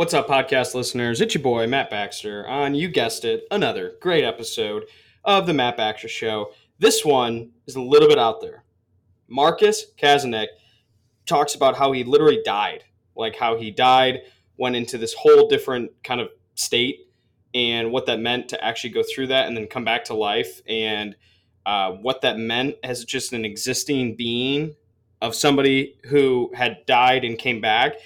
What's up, podcast listeners? It's your boy, Matt Baxter, on, you guessed it, another great episode of the Matt Baxter Show. This one is a little bit out there. Markus Kasunich talks about how he literally died, like how he died, went into this whole different kind of state, and what that meant to actually go through that and then come back to life, and uh, what that meant as just an existing being of somebody who had died and came back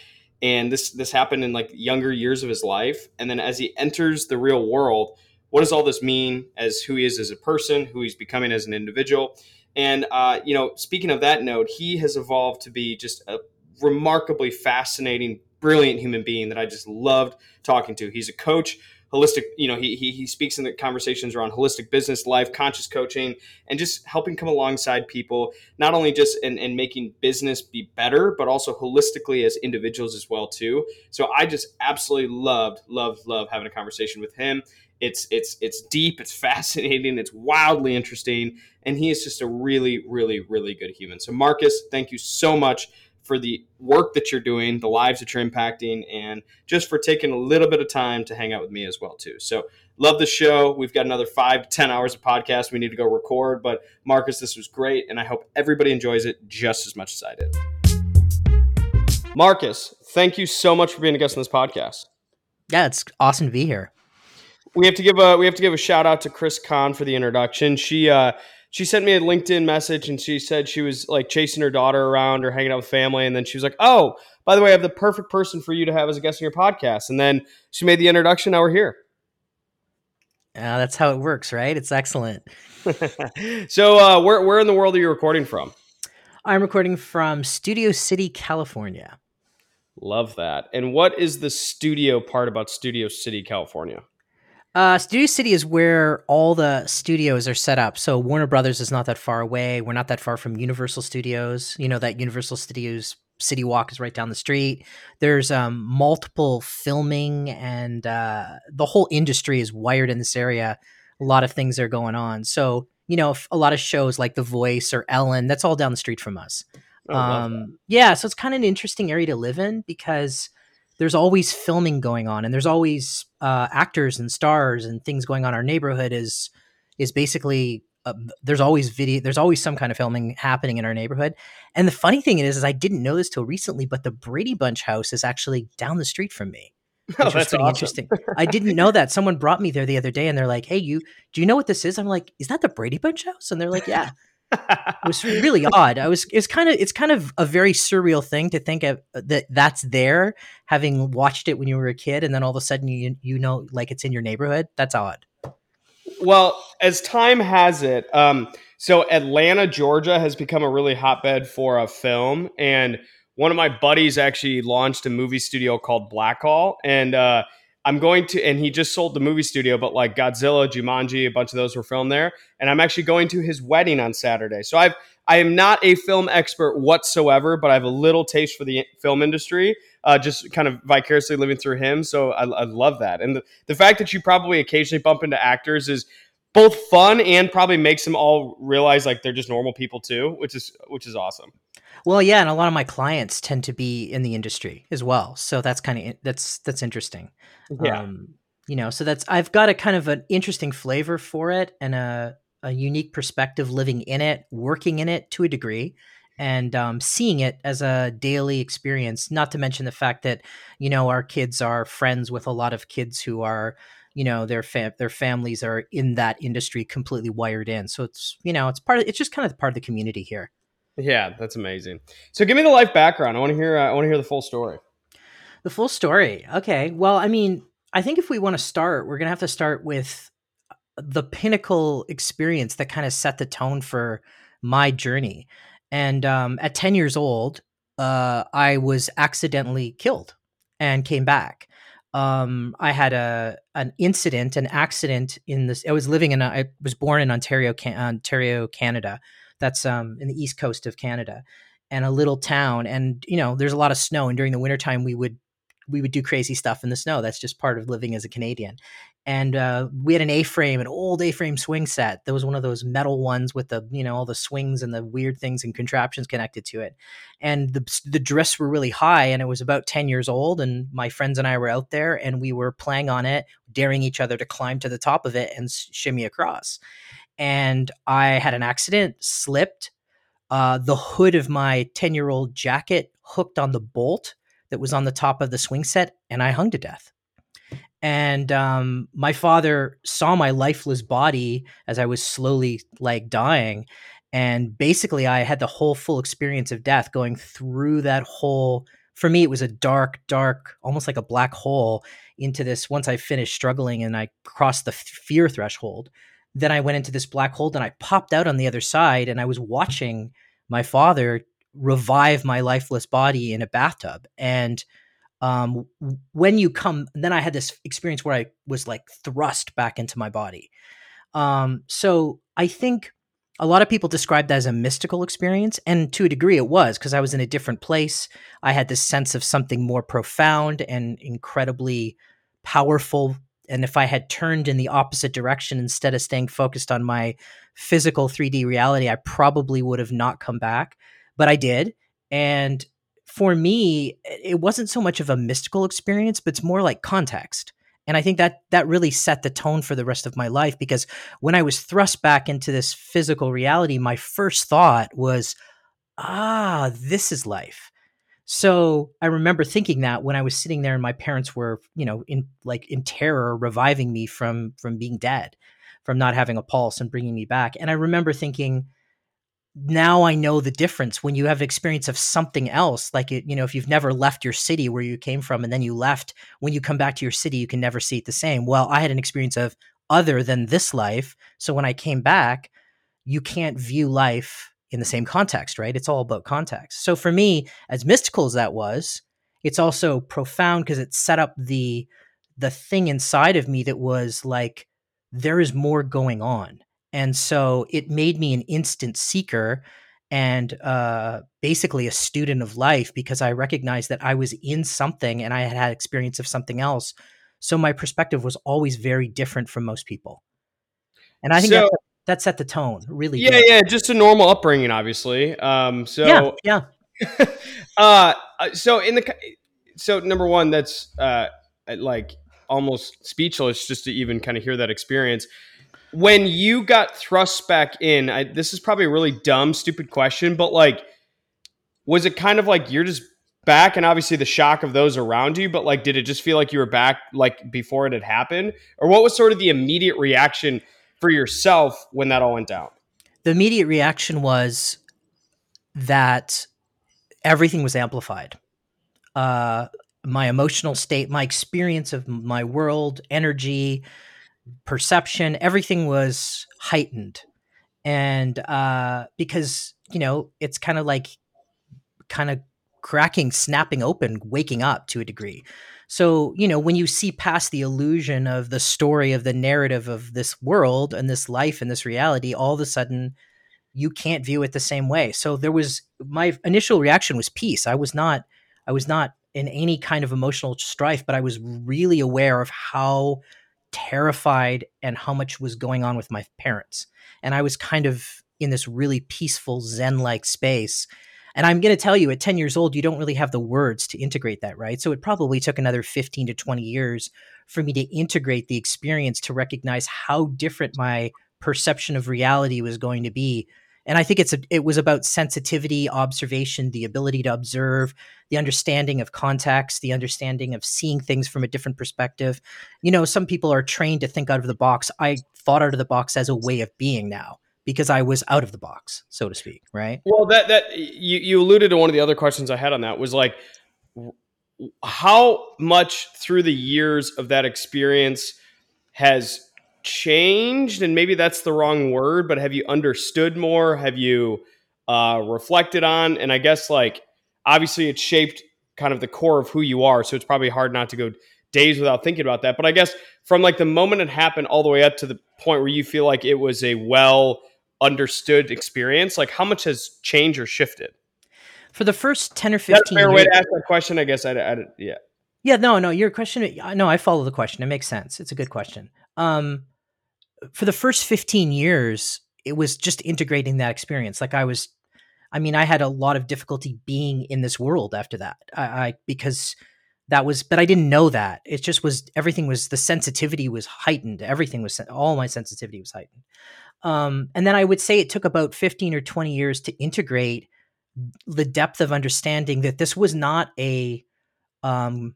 and this this happened in like younger years of his life. And then as he enters the real world what does all this mean as who he is as a person who he's becoming as an individual? And uh, you know speaking of that note he has evolved to be just a remarkably fascinating brilliant human being that i just loved talking to. He's a coach holistic you know he, he, he speaks in the conversations around holistic business life conscious coaching and just helping come alongside people not only just in, in making business be better but also holistically as individuals as well too. So i just absolutely loved loved love having a conversation with him. It's it's it's deep it's fascinating it's wildly interesting and he is just a really really really good human. So Markus thank you so much for the work that you're doing, the lives that you're impacting, and just for taking a little bit of time to hang out with me as well too. So love the show. We've got another five to ten hours of podcast we need to go record. But Markus, this was great, and I hope everybody enjoys it just as much as I did. Markus, thank you so much for being a guest on this podcast. Yeah, it's awesome to be here. We have to give a we have to give a shout out to Chris Kahn for the introduction. She uh, she sent me a LinkedIn message and she said she was like chasing her daughter around or hanging out with family. And then she was like, Oh, by the way, I have the perfect person for you to have as a guest on your podcast. And then she made the introduction. Now we're here. Yeah, that's how it works, right? It's excellent. so, uh, where, where in the world are you recording from? I'm recording from Studio City, California. Love that. And what is the studio part about Studio City, California? Uh, Studio City is where all the studios are set up. So Warner Brothers is not that far away. We're not that far from Universal Studios. You know that Universal Studios City Walk is right down the street. There's um, multiple filming, and uh, the whole industry is wired in this area. A lot of things are going on. So you know, a lot of shows like The Voice or Ellen, that's all down the street from us. Oh, um, yeah, so it's kind of an interesting area to live in because there's always filming going on and there's always uh, actors and stars and things going on. Our neighborhood is is basically uh, there's always video there's always some kind of filming happening in our neighborhood. And the funny thing is, is I didn't know this till recently, but the Brady Bunch house is actually down the street from me. Oh, which oh, was pretty awesome. interesting. I didn't know that. Someone brought me there the other day and they're like, Hey, you do you know what this is? I'm like, Is that the Brady Bunch house? And they're like, Yeah it was really odd. I was it's kind of it's kind of a very surreal thing to think of uh, that that's there having watched it when you were a kid and then all of a sudden you you know like it's in your neighborhood. That's odd. Well, as time has it, um, so Atlanta, Georgia has become a really hotbed for a film and one of my buddies actually launched a movie studio called Blackhall and uh, I'm going to, and he just sold the movie studio, but like Godzilla, Jumanji, a bunch of those were filmed there. And I'm actually going to his wedding on Saturday. So I've, I am not a film expert whatsoever, but I have a little taste for the film industry, uh, just kind of vicariously living through him. So I, I love that. And the, the fact that you probably occasionally bump into actors is both fun and probably makes them all realize like they're just normal people too, which is, which is awesome. Well, yeah, and a lot of my clients tend to be in the industry as well, so that's kind of that's that's interesting. Yeah, um, you know, so that's I've got a kind of an interesting flavor for it and a a unique perspective living in it, working in it to a degree, and um, seeing it as a daily experience. Not to mention the fact that you know our kids are friends with a lot of kids who are you know their fam- their families are in that industry completely wired in so it's you know it's part of it's just kind of part of the community here yeah, that's amazing. So give me the life background. I want to hear. Uh, I want to hear the full story. The full story. Okay. Well, I mean, I think if we want to start, we're gonna have to start with the pinnacle experience that kind of set the tone for my journey. And um, at ten years old, uh, I was accidentally killed and came back. Um, I had a an incident, an accident in this. I was living in. A, I was born in Ontario, Ontario, Canada that's um, in the east coast of Canada, and a little town. And you know, there's a lot of snow, and during the wintertime, we would we would do crazy stuff in the snow. That's just part of living as a Canadian. and uh, we had an A-frame, an old A-frame swing set. That was one of those metal ones with the you know all the swings and the weird things and contraptions connected to it. And the the drifts were really high, and it was about ten years old. And my friends and I were out there, and we were playing on it, daring each other to climb to the top of it and shimmy across. And I had an accident, slipped. Uh, the hood of my ten year old jacket hooked on the bolt that was on the top of the swing set, and I hung to death and um, my father saw my lifeless body as I was slowly like dying, and basically I had the whole full experience of death going through that whole. For me, it was a dark, dark, almost like a black hole into this. Once I finished struggling and I crossed the fear threshold, then I went into this black hole and I popped out on the other side, and I was watching my father revive my lifeless body in a bathtub and um, when you come, then I had this experience where I was like thrust back into my body. Um, so I think a lot of people describe that as a mystical experience, and to a degree, it was because I was in a different place. I had this sense of something more profound and incredibly powerful. And if I had turned in the opposite direction instead of staying focused on my physical 3D reality, I probably would have not come back. But I did. And for me, it wasn't so much of a mystical experience, but it's more like context. And I think that that really set the tone for the rest of my life because when I was thrust back into this physical reality, my first thought was, ah, this is life. So I remember thinking that when I was sitting there and my parents were, you know, in like in terror, reviving me from from being dead, from not having a pulse and bringing me back. And I remember thinking, now I know the difference when you have experience of something else. Like, it, you know, if you've never left your city where you came from and then you left, when you come back to your city, you can never see it the same. Well, I had an experience of other than this life. So when I came back, you can't view life in the same context, right? It's all about context. So for me, as mystical as that was, it's also profound because it set up the the thing inside of me that was like there is more going on and so it made me an instant seeker and uh, basically a student of life because I recognized that I was in something and I had had experience of something else. So my perspective was always very different from most people. And I think so, that, that set the tone really. Yeah, yeah, just a normal upbringing, obviously. Um, so yeah, yeah. uh, so in the so number one, that's uh, like almost speechless just to even kind of hear that experience when you got thrust back in, I, this is probably a really dumb, stupid question, but like, was it kind of like you're just back and obviously the shock of those around you, but like, did it just feel like you were back like before it had happened? Or what was sort of the immediate reaction for yourself when that all went down? The immediate reaction was that everything was amplified. Uh, my emotional state, my experience of my world, energy, perception, everything was heightened. And uh, because, you know, it's kind of like kind of cracking, snapping open, waking up to a degree. So, you know, when you see past the illusion of the story of the narrative of this world and this life and this reality, all of a sudden you can't view it the same way. So there was my initial reaction was peace. I was not I was not in any kind of emotional strife, but I was really aware of how terrified and how much was going on with my parents. And I was kind of in this really peaceful Zen like space. And I'm going to tell you, at 10 years old, you don't really have the words to integrate that, right? So it probably took another 15 to 20 years for me to integrate the experience to recognize how different my perception of reality was going to be and I think it's a, it was about sensitivity, observation, the ability to observe, the understanding of context, the understanding of seeing things from a different perspective. You know, some people are trained to think out of the box. I thought out of the box as a way of being now because I was out of the box, so to speak, right? Well, that that you you alluded to one of the other questions I had on that was like how much through the years of that experience has changed? And maybe that's the wrong word but have you understood more? Have you uh, reflected on? And i guess like obviously it shaped kind of the core of who you are so it's probably hard not to go days without thinking about that. But i guess from like the moment it happened all the way up to the point where you feel like it was a well understood experience like how much has changed or shifted for the first 10 or 15 That's a fair years, way to ask that question i guess i, I yeah Yeah, no, no, your question. No, I follow the question. It makes sense. It's a good question. Um, for the first 15 years, it was just integrating that experience. Like I was, I mean, I had a lot of difficulty being in this world after that. I, I because that was, but I didn't know that. It just was everything was the sensitivity was heightened. Everything was all my sensitivity was heightened. Um, and then I would say it took about 15 or 20 years to integrate the depth of understanding that this was not a um,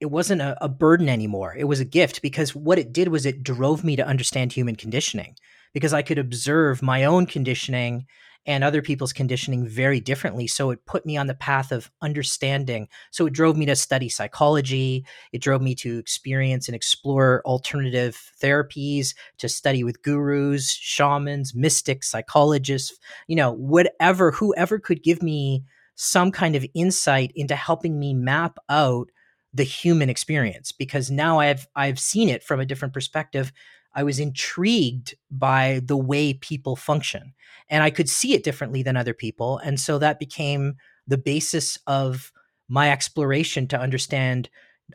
it wasn't a, a, burden anymore. It was a gift because what it did was it drove me to understand human conditioning because I could observe my own conditioning and other people's conditioning very differently. So it put me on the path of understanding. So it drove me to study psychology. It drove me to experience and explore alternative therapies, to study with gurus, shamans, mystics, psychologists, you know, whatever, whoever could give me some kind of insight into helping me map out the human experience because now I've I've seen it from a different perspective. I was intrigued by the way people function and I could see it differently than other people. And so that became the basis of my exploration to understand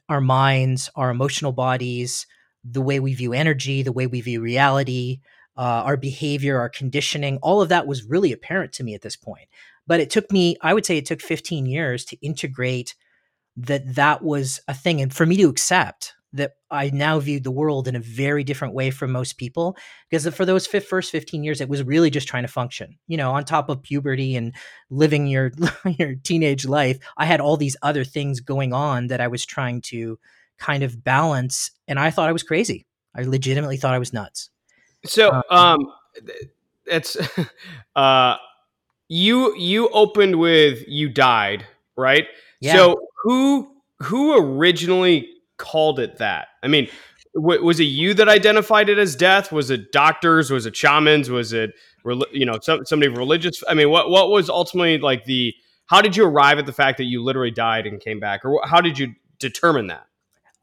our minds, our emotional bodies, the way we view energy, the way we view reality, uh, our behavior, our conditioning. All of that was really apparent to me at this point. But it took me, I would say it took 15 years to integrate that that was a thing. And for me to accept that I now viewed the world in a very different way from most people. Because for those first 15 years, it was really just trying to function. You know, on top of puberty and living your your teenage life, I had all these other things going on that I was trying to kind of balance, and I thought I was crazy. I legitimately thought I was nuts. So, um, um it's uh, you you opened with you died, right? Yeah. So who who originally called it that? I mean, w- was it you that identified it as death? Was it doctors? Was it shamans? Was it you know some, somebody religious? I mean, what what was ultimately like the? How did you arrive at the fact that you literally died and came back, or how did you determine that?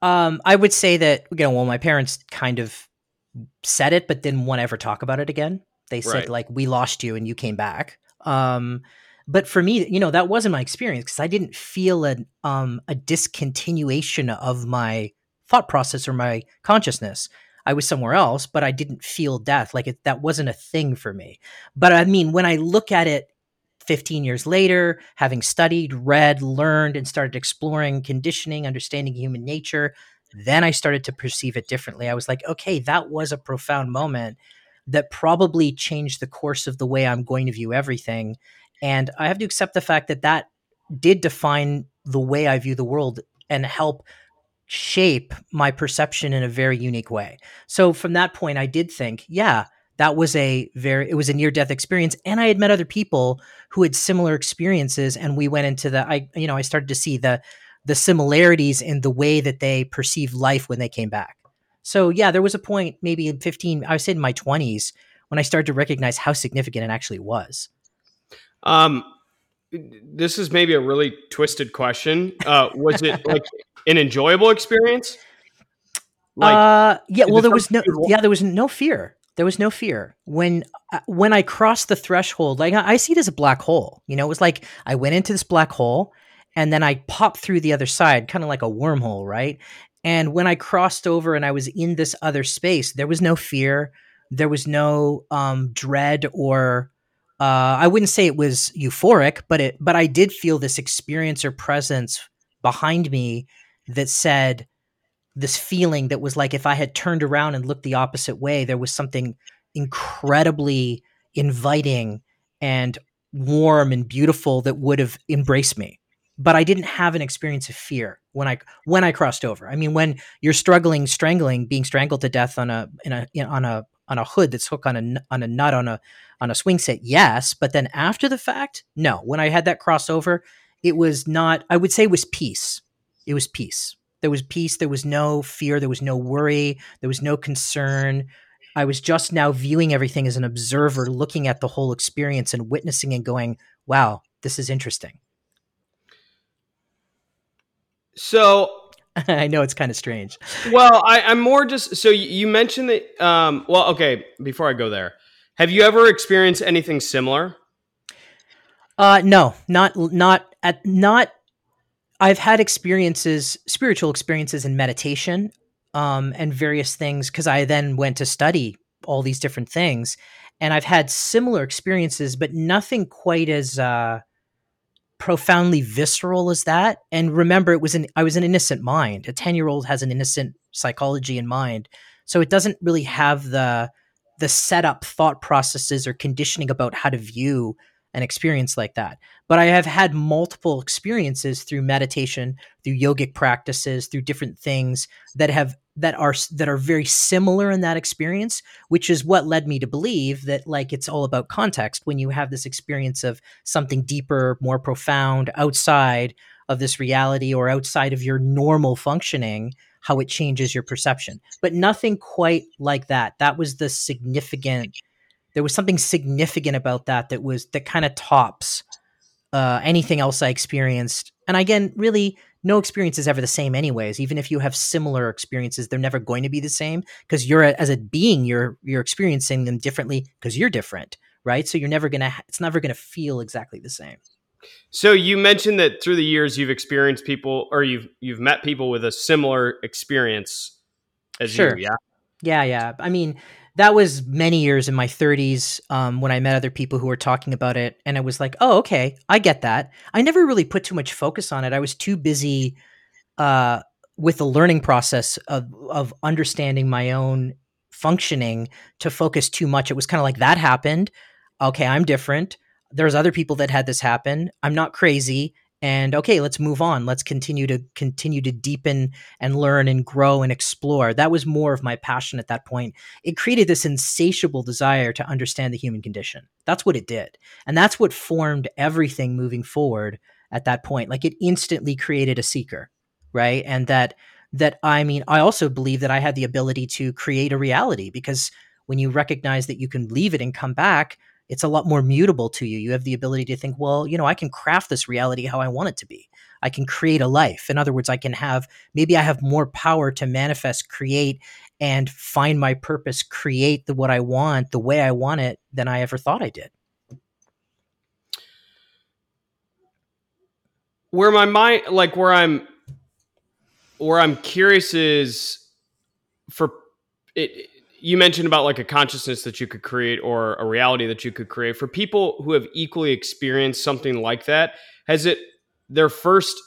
Um, I would say that you know, well, my parents kind of said it, but didn't want to ever talk about it again. They said right. like, "We lost you and you came back." Um, but for me, you know, that wasn't my experience because I didn't feel a um a discontinuation of my thought process or my consciousness. I was somewhere else, but I didn't feel death. Like it, that wasn't a thing for me. But I mean, when I look at it 15 years later, having studied, read, learned, and started exploring conditioning, understanding human nature, then I started to perceive it differently. I was like, okay, that was a profound moment that probably changed the course of the way I'm going to view everything. And I have to accept the fact that that did define the way I view the world and help shape my perception in a very unique way. So from that point, I did think, yeah, that was a very it was a near death experience. And i had met other people who had similar experiences and we went into the i you know i started to see the the similarities in the way that they perceived life when they came back. So yeah there was a point maybe in 15 i was in my 20s when i started to recognize how significant it actually was um, this is maybe a really twisted question. Uh, was it like an enjoyable experience? Like, uh, yeah. Well, there was no. Yeah, there was no fear. There was no fear when uh, when I crossed the threshold. Like I, I see it as a black hole. You know, it was like I went into this black hole, and then I popped through the other side, kind of like a wormhole, right? And when I crossed over and I was in this other space, there was no fear. There was no um, dread or uh, I wouldn't say it was euphoric, but it but I did feel this experience or presence behind me that said this feeling that was like if I had turned around and looked the opposite way, there was something incredibly inviting and warm and beautiful that would have embraced me. But I didn't have an experience of fear when I when I crossed over. I mean, when you're struggling, strangling, being strangled to death on a in a in, on a on a hood that's hooked on a on a nut on a on a swing set, yes. But then after the fact, no. When I had that crossover, it was not. I would say it was peace. It was peace. There was peace. There was no fear. There was no worry. There was no concern. I was just now viewing everything as an observer, looking at the whole experience and witnessing and going, "Wow, this is interesting." So I know it's kind of strange. Well, I, am more just so you mentioned that. Um, well, okay. Before I go there, have you ever experienced anything similar? Uh, no, not not at not. I've had experiences, spiritual experiences in meditation, um, and various things because I then went to study all these different things, and I've had similar experiences, but nothing quite as uh, profoundly visceral as that. And remember, it was an I was an innocent mind. A ten year old has an innocent psychology in mind, so it doesn't really have the the setup thought processes or conditioning about how to view an experience like that. But I have had multiple experiences through meditation, through yogic practices, through different things that have that are that are very similar in that experience, which is what led me to believe that like it's all about context when you have this experience of something deeper, more profound outside of this reality or outside of your normal functioning how it changes your perception. But nothing quite like that. That was the significant there was something significant about that that was that kind of tops uh, anything else I experienced. And again, really, no experience is ever the same, anyways. Even if you have similar experiences, they're never going to be the same because you're as a being, you're you're experiencing them differently because you're different, right? So you're never gonna. It's never gonna feel exactly the same. So you mentioned that through the years you've experienced people, or you've you've met people with a similar experience as sure. you. Yeah. Yeah, yeah. I mean, that was many years in my 30s um, when I met other people who were talking about it. And I was like, oh, okay, I get that. I never really put too much focus on it. I was too busy uh, with the learning process of, of understanding my own functioning to focus too much. It was kind of like that happened. Okay, I'm different. There's other people that had this happen. I'm not crazy and okay let's move on. Let's continue to continue to deepen and learn and grow and explore. That was more of my passion at that point. It created this insatiable desire to understand the human condition. That's what it did. And that's what formed everything moving forward at that point. Like it instantly created a seeker right? And that that i mean i also believe that i had the ability to create a reality because when you recognize that you can leave it and come back it's a lot more mutable to you. You have the ability to think, well, you know, I can craft this reality how I want it to be. I can create a life. In other words, I can have maybe I have more power to manifest, create, and find my purpose, create the what I want the way I want it than I ever thought I did. Where my mind like where I'm where I'm curious is for it you mentioned about like a consciousness that you could create or a reality that you could create. For people who have equally experienced something like that has it their first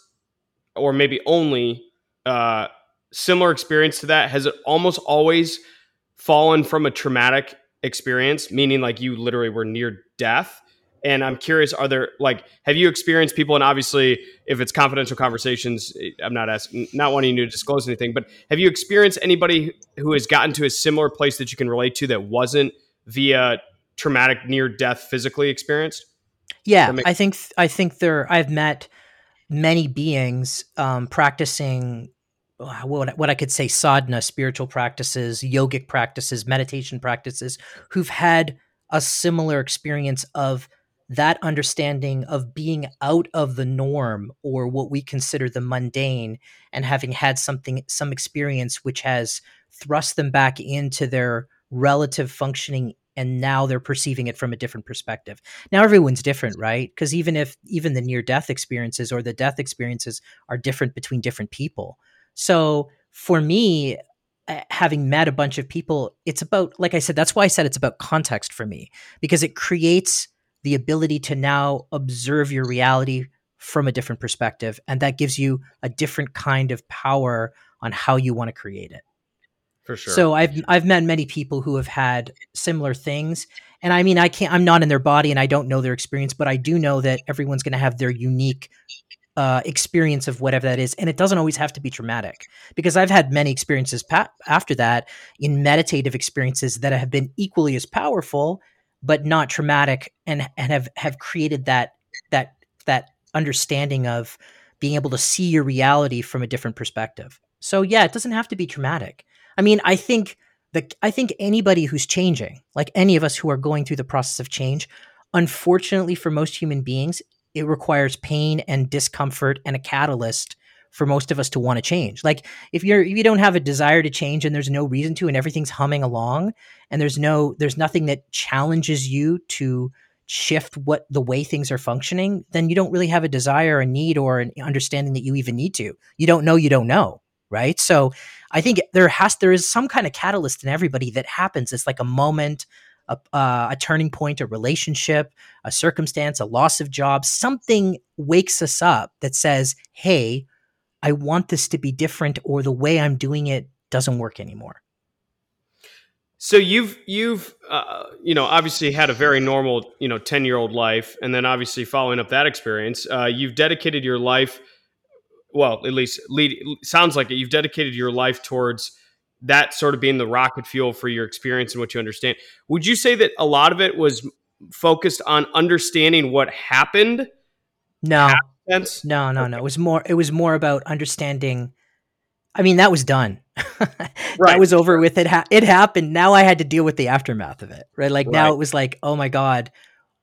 or maybe only uh, similar experience to that has it almost always fallen from a traumatic experience meaning like you literally were near death and I'm curious, are there like have you experienced people? And obviously, if it's confidential conversations, I'm not asking, not wanting you to disclose anything. But have you experienced anybody who has gotten to a similar place that you can relate to that wasn't via traumatic near death physically experienced? Yeah, I think I think there. I've met many beings um, practicing uh, what, what I could say sadhana, spiritual practices, yogic practices, meditation practices, who've had a similar experience of that understanding of being out of the norm or what we consider the mundane and having had something some experience which has thrust them back into their relative functioning and now they're perceiving it from a different perspective. Now everyone's different right? Because even if even the near death experiences or the death experiences are different between different people. So for me having met a bunch of people it's about like i said that's why i said it's about context for me because it creates the ability to now observe your reality from a different perspective and that gives you a different kind of power on how you want to create it. For sure so i've i've met many people who have had similar things and i mean i can't i'm not in their body and i don't know their experience but i do know that everyone's going to have their unique uh, experience of whatever that is and it doesn't always have to be traumatic because i've had many experiences pa- after that in meditative experiences that have been equally as powerful but not traumatic and and have have created that that that understanding of being able to see your reality from a different perspective. So yeah, it doesn't have to be traumatic. I mean, I think the I think anybody who's changing, like any of us who are going through the process of change, unfortunately for most human beings, it requires pain and discomfort and a catalyst for most of us to want to change. Like if you're if you don't have a desire to change and there's no reason to and everything's humming along and there's no there's nothing that challenges you to shift what the way things are functioning, then you don't really have a desire, a need, or an understanding that you even need to. You don't know, you don't know, right? So I think there has there is some kind of catalyst in everybody that happens. It's like a moment, a, uh, a turning point, a relationship, a circumstance, a loss of job. Something wakes us up that says, "Hey, I want this to be different," or the way I'm doing it doesn't work anymore. So you've you've uh, you know obviously had a very normal you know ten year old life, and then obviously following up that experience, uh, you've dedicated your life. Well, at least lead sounds like it. You've dedicated your life towards that sort of being the rocket fuel for your experience and what you understand. Would you say that a lot of it was focused on understanding what happened? No, no, no, okay. no. It was more. It was more about understanding I mean, that was done. right. That was over with. It ha- it happened. Now I had to deal with the aftermath of it. Right. Like right. now it was like, oh my god,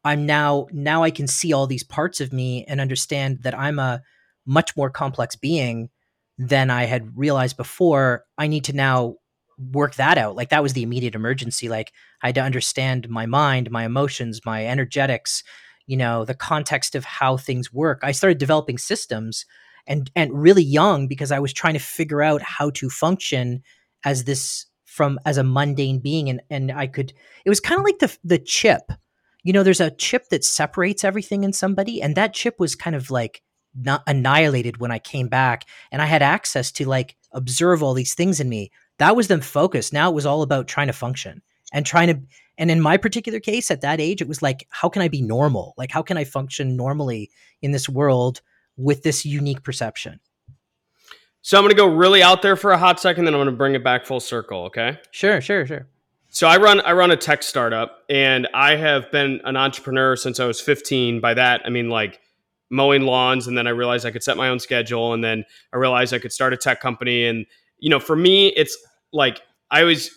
I'm now now I can see all these parts of me and understand that I'm a much more complex being than I had realized before. I need to now work that out. Like that was the immediate emergency. Like I had to understand my mind, my emotions, my energetics, you know, the context of how things work. I started developing systems and and really young because I was trying to figure out how to function as this from as a mundane being and and I could it was kind of like the the chip. You know, there's a chip that separates everything in somebody and that chip was kind of like not annihilated when I came back and I had access to like observe all these things in me. That was them focused. Now it was all about trying to function and trying to and in my particular case at that age it was like how can I be normal? Like how can I function normally in this world with this unique perception. So I'm going to go really out there for a hot second, then I'm going to bring it back full circle. Okay. Sure, sure, sure. So I run I run a tech startup, and I have been an entrepreneur since I was 15. By that I mean like mowing lawns, and then I realized I could set my own schedule, and then I realized I could start a tech company. And you know, for me, it's like I always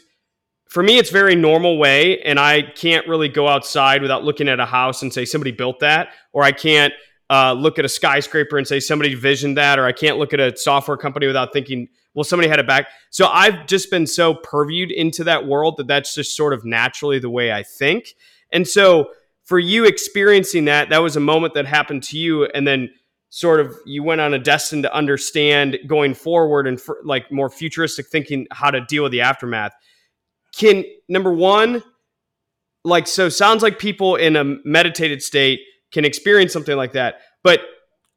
for me it's very normal way and i can't really go outside without looking at a house and say somebody built that or i can't uh, look at a skyscraper and say somebody visioned that, or I can't look at a software company without thinking, well, somebody had it back. So I've just been so purviewed into that world that that's just sort of naturally the way I think. And so for you experiencing that, that was a moment that happened to you, and then sort of you went on a destined to understand going forward and for, like more futuristic thinking how to deal with the aftermath. Can number one, like so, sounds like people in a meditated state can experience something like that. But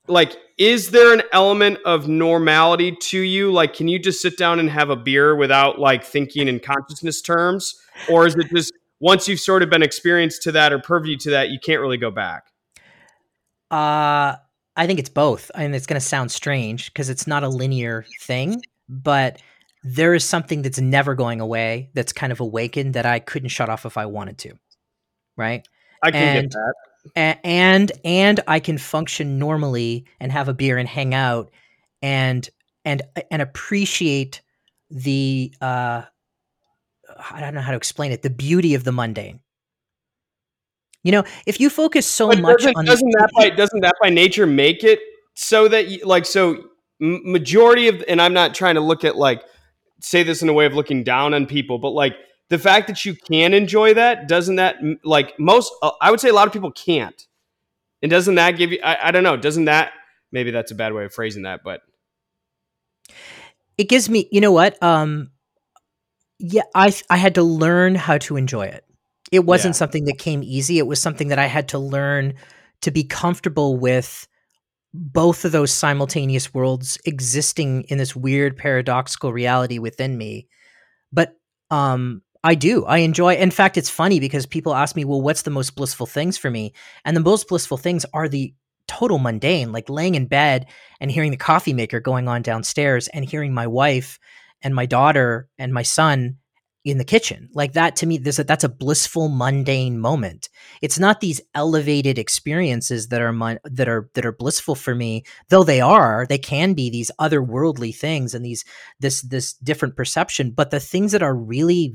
like is there an element of normality to you like can you just sit down and have a beer without like thinking in consciousness terms or is it just once you've sort of been experienced to that or purview to that you can't really go back uh i think it's both I and mean, it's going to sound strange because it's not a linear thing but there is something that's never going away that's kind of awakened that i couldn't shut off if i wanted to right i can and, get that and and I can function normally and have a beer and hang out and and and appreciate the uh I don't know how to explain it the beauty of the mundane. You know, if you focus so but much doesn't, on doesn't the, that by doesn't that by nature make it so that you, like so majority of and I'm not trying to look at like say this in a way of looking down on people, but like the fact that you can enjoy that doesn't that like most uh, i would say a lot of people can't. And doesn't that give you I, I, don't know doesn't that maybe that's a bad way of phrasing that but it gives me you know what um yeah i i had to learn how to enjoy it. It wasn't yeah. something that came easy. It was something that i had to learn to be comfortable with both of those simultaneous worlds existing in this weird paradoxical reality within me but um I do. I enjoy. In fact, it's funny because people ask me, "Well, what's the most blissful things for me?" And the most blissful things are the total mundane, like laying in bed and hearing the coffee maker going on downstairs and hearing my wife and my daughter and my son in the kitchen. Like that to me, that's a blissful mundane moment. It's not these elevated experiences that are mon- that are that are blissful for me, though they are. They can be these otherworldly things and these this this different perception. But the things that are really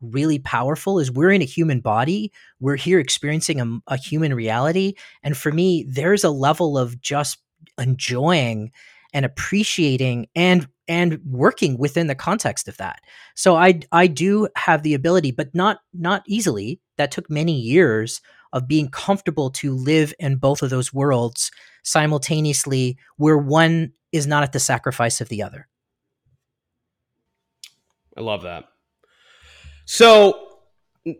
really powerful is we're in a human body. We're here experiencing a, a human reality. And for me, there's a level of just enjoying and appreciating and and working within the context of that. So I I do have the ability, but not not easily. That took many years of being comfortable to live in both of those worlds simultaneously where one is not at the sacrifice of the other. I love that. So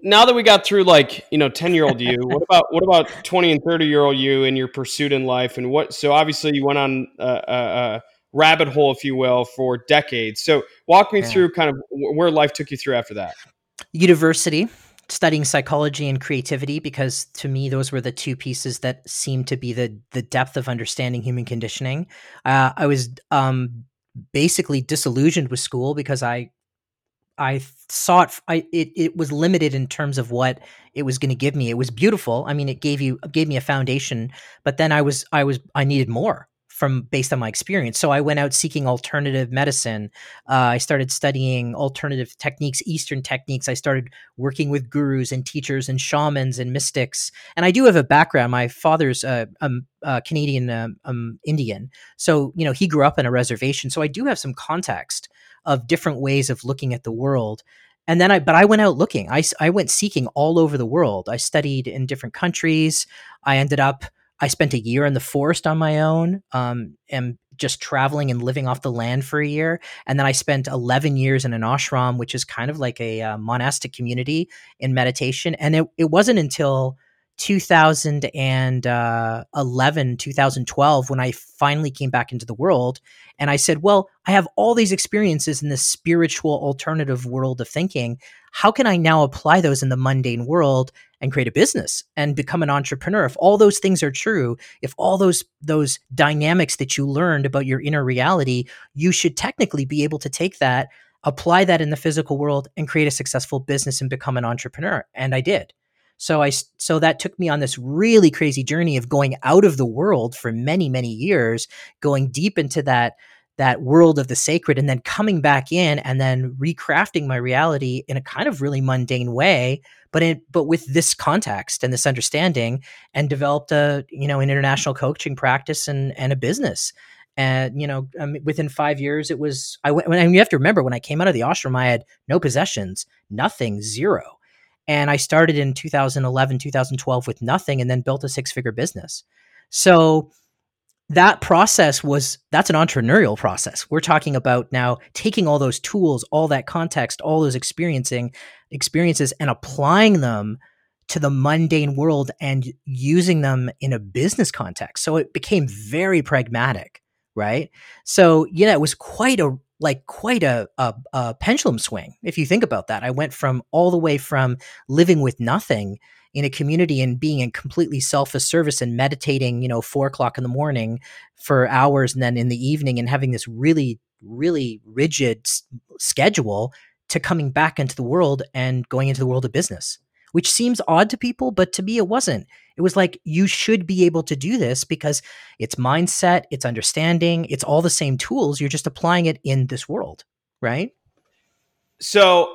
now that we got through like you know 10 year old you what about what about 20 and 30 year old you and your pursuit in life and what so obviously you went on a, a, a rabbit hole if you will for decades. So walk me yeah. through kind of where life took you through after that. University studying psychology and creativity because to me those were the two pieces that seemed to be the the depth of understanding human conditioning. Uh, i was um, basically disillusioned with school because i I saw it, I, it, it was limited in terms of what it was going to give me. It was beautiful. I mean, it gave you, gave me a foundation, but then I was, I was, I needed more from based on my experience. So I went out seeking alternative medicine. Uh, I started studying alternative techniques, Eastern techniques. I started working with gurus and teachers and shamans and mystics. And I do have a background. My father's a, um, uh, Canadian um, um, Indian, so you know he grew up in a reservation. So I do have some context of different ways of looking at the world. And then i but i went out looking. I, I went seeking all over the world. I studied in different countries. I ended up i spent a year in the forest on my own um, and just traveling and living off the land for a year. And then i spent 11 years in an ashram which is kind of like a uh, monastic community in meditation. And it, it wasn't until 2011 uh, 2012 when i finally came back into the world and i said well i have all these experiences in this spiritual alternative world of thinking. How can i now apply those in the mundane world and create a business and become an entrepreneur? If all those things are true if all those those dynamics that you learned about your inner reality you should technically be able to take that apply that in the physical world and create a successful business and become an entrepreneur. And i did so I so that took me on this really crazy journey of going out of the world for many many years, going deep into that that world of the sacred and then coming back in and then recrafting my reality in a kind of really mundane way but in but with this context and this understanding and developed a you know an international coaching practice and and a business. And you know um, within five years it was i went and you have to remember when i came out of the ashram i had no possessions nothing zero and I started in 2011, 2012 with nothing and then built a six figure business. So that process was that's an entrepreneurial process. We're talking about now taking all those tools, all that context, all those experiencing experiences and applying them to the mundane world and using them in a business context. So it became very pragmatic, right? So, yeah, it was quite a like quite a, a, a pendulum swing if you think about that. I went from all the way from living with nothing in a community and being in completely selfless service and meditating, you know, four o'clock in the morning for hours and then in the evening and having this really, really rigid s- schedule to coming back into the world and going into the world of business, which seems odd to people, but to me, it wasn't. It was like, you should be able to do this because it's mindset, it's understanding, it's all the same tools. You're just applying it in this world, right? So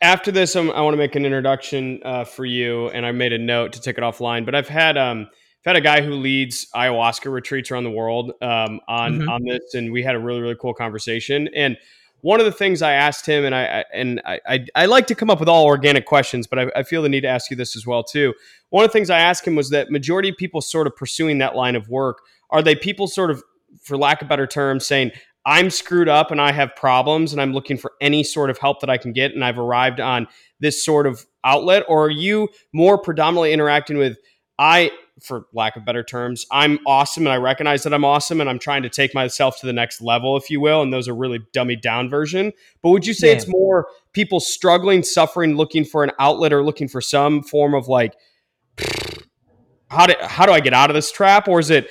after this, um, I want to make an introduction uh, for you, and I made a note to take it offline. But I've had um, I've had a guy who leads ayahuasca retreats around the world um, on mm-hmm. on this, and we had a really really cool conversation. And one of the things I asked him, and I, and I, I, I, like to come up with all organic questions, but I, I, feel the need to ask you this as well too. One of the things I asked him was that majority of people sort of pursuing that line of work are they people sort of, for lack of better terms, saying I'm screwed up and I have problems and I'm looking for any sort of help that I can get and I've arrived on this sort of outlet, or are you more predominantly interacting with I for lack of better terms, I'm awesome and I recognize that I'm awesome and I'm trying to take myself to the next level, if you will. And those are really dummy down version. But would you say yeah. it's more people struggling, suffering, looking for an outlet or looking for some form of like, how do, how do I get out of this trap? Or is it,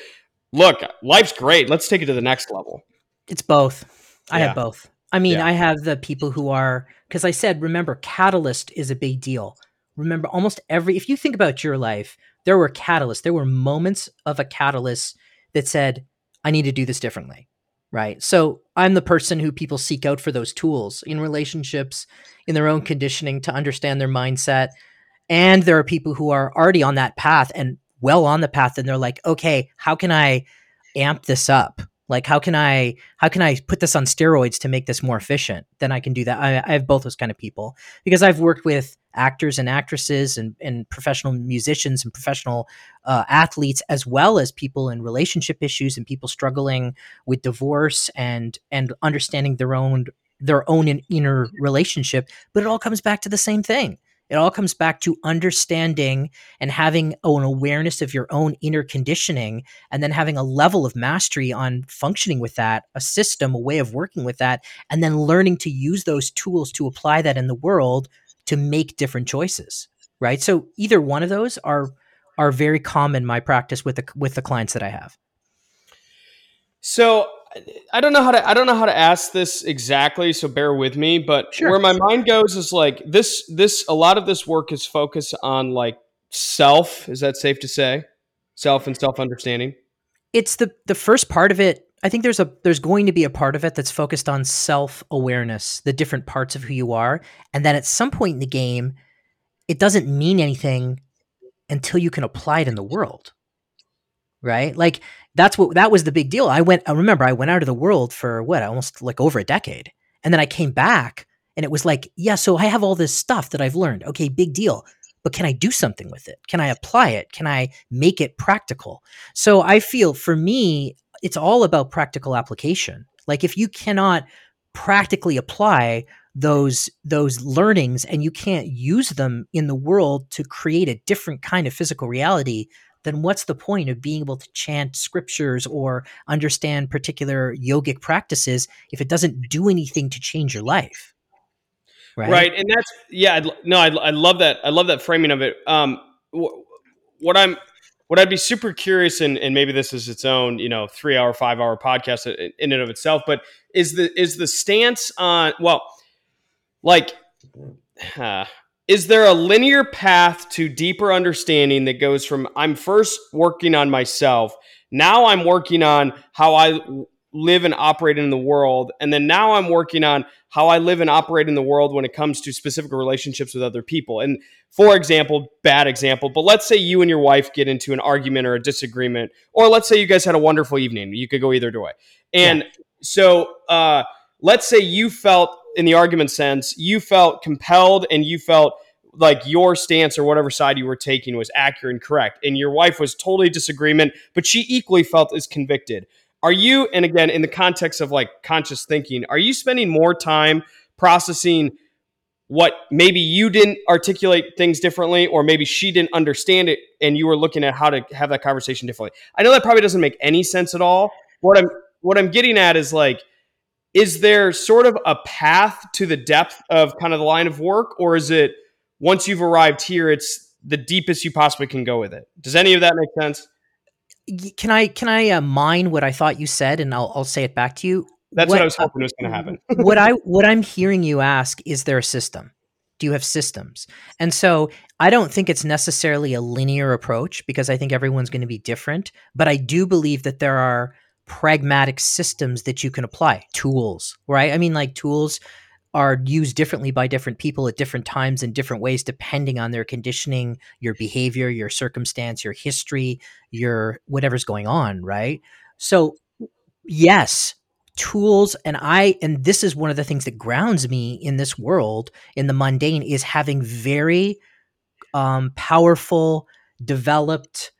look, life's great. Let's take it to the next level? It's both. I yeah. have both. I mean, yeah. I have the people who are, because I said, remember, catalyst is a big deal. Remember, almost every, if you think about your life, there were catalysts, there were moments of a catalyst that said, I need to do this differently. Right. So I'm the person who people seek out for those tools in relationships, in their own conditioning to understand their mindset. And there are people who are already on that path and well on the path. And they're like, okay, how can I amp this up? Like how can i how can i put this on steroids to make this more efficient? Then i can do that. I, I have both those kind of people. Because i've worked with actors and actresses and, and professional musicians and professional uh, athletes as well as people in relationship issues and people struggling with divorce and and understanding their own their own inner relationship. But it all comes back to the same thing it all comes back to understanding and having an awareness of your own inner conditioning and then having a level of mastery on functioning with that, a system, a way of working with that, and then learning to use those tools to apply that in the world to make different choices. Right? So either one of those are are very common my practice with the with the clients that I have. So I don't know how to I don't know how to ask this exactly, so bear with me. But sure. where my mind goes is like this this a lot of this work is focused on like self. Is that safe to say? Self and self understanding. It's the the first part of it. I think there's a there's going to be a part of it that's focused on self awareness, the different parts of who you are, and then at some point in the game, it doesn't mean anything until you can apply it in the world right? Like that's what that was the big deal. I went. I remember I went out of the world for what almost like over a decade, and then I came back, and it was like, yeah, so I have all this stuff that I've learned. Okay, big deal. But can I do something with it? Can I apply it? Can I make it practical? So I feel for me, it's all about practical application. Like if you cannot practically apply those those learnings and you can't use them in the world to create a different kind of physical reality then what's the point of being able to chant scriptures or understand particular yogic practices if it doesn't do anything to change your life? Right. Right. And that's, yeah, no, I, I love that. I love that framing of it. Um, what I'm, what I'd be super curious, and, and maybe this is its own, you know, three hour, five hour podcast in and of itself, but is the, is the stance on, well, like, uh, is there a linear path to deeper understanding that goes from I'm first working on myself, now I'm working on how I live and operate in the world, and then now I'm working on how I live and operate in the world when it comes to specific relationships with other people. And for example, bad example, but let's say you and your wife get into an argument or a disagreement, or let's say you guys had a wonderful evening. You could go either way. And yeah. so, uh, let's say you felt in the argument sense, you felt compelled and you felt like your stance or whatever side you were taking was accurate and correct, and your wife was totally disagreement, but she equally felt as convicted. Are you, and again, in the context of like conscious thinking, are you spending more time processing what maybe you didn't articulate things differently, or maybe she didn't understand it, and you were looking at how to have that conversation differently? I know that probably doesn't make any sense at all. What I'm what I'm getting at is like is there sort of a path to the depth of kind of the line of work or is it once you've arrived here it's the deepest you possibly can go with it? Does any of that make sense? Can i can i uh, mine what i thought you said and i'll, I'll say it back to you? That's what, what i was hoping was going to happen. what i what i'm hearing you ask is there a system? Do you have systems? And so i don't think it's necessarily a linear approach because i think everyone's going to be different but i do believe that there are pragmatic systems that you can apply. Tools right? I mean like tools are used differently by different people at different times in different ways depending on their conditioning your behavior your circumstance your history your whatever's going on right? So yes tools and i and this is one of the things that grounds me in this world in the mundane is having very um, powerful developed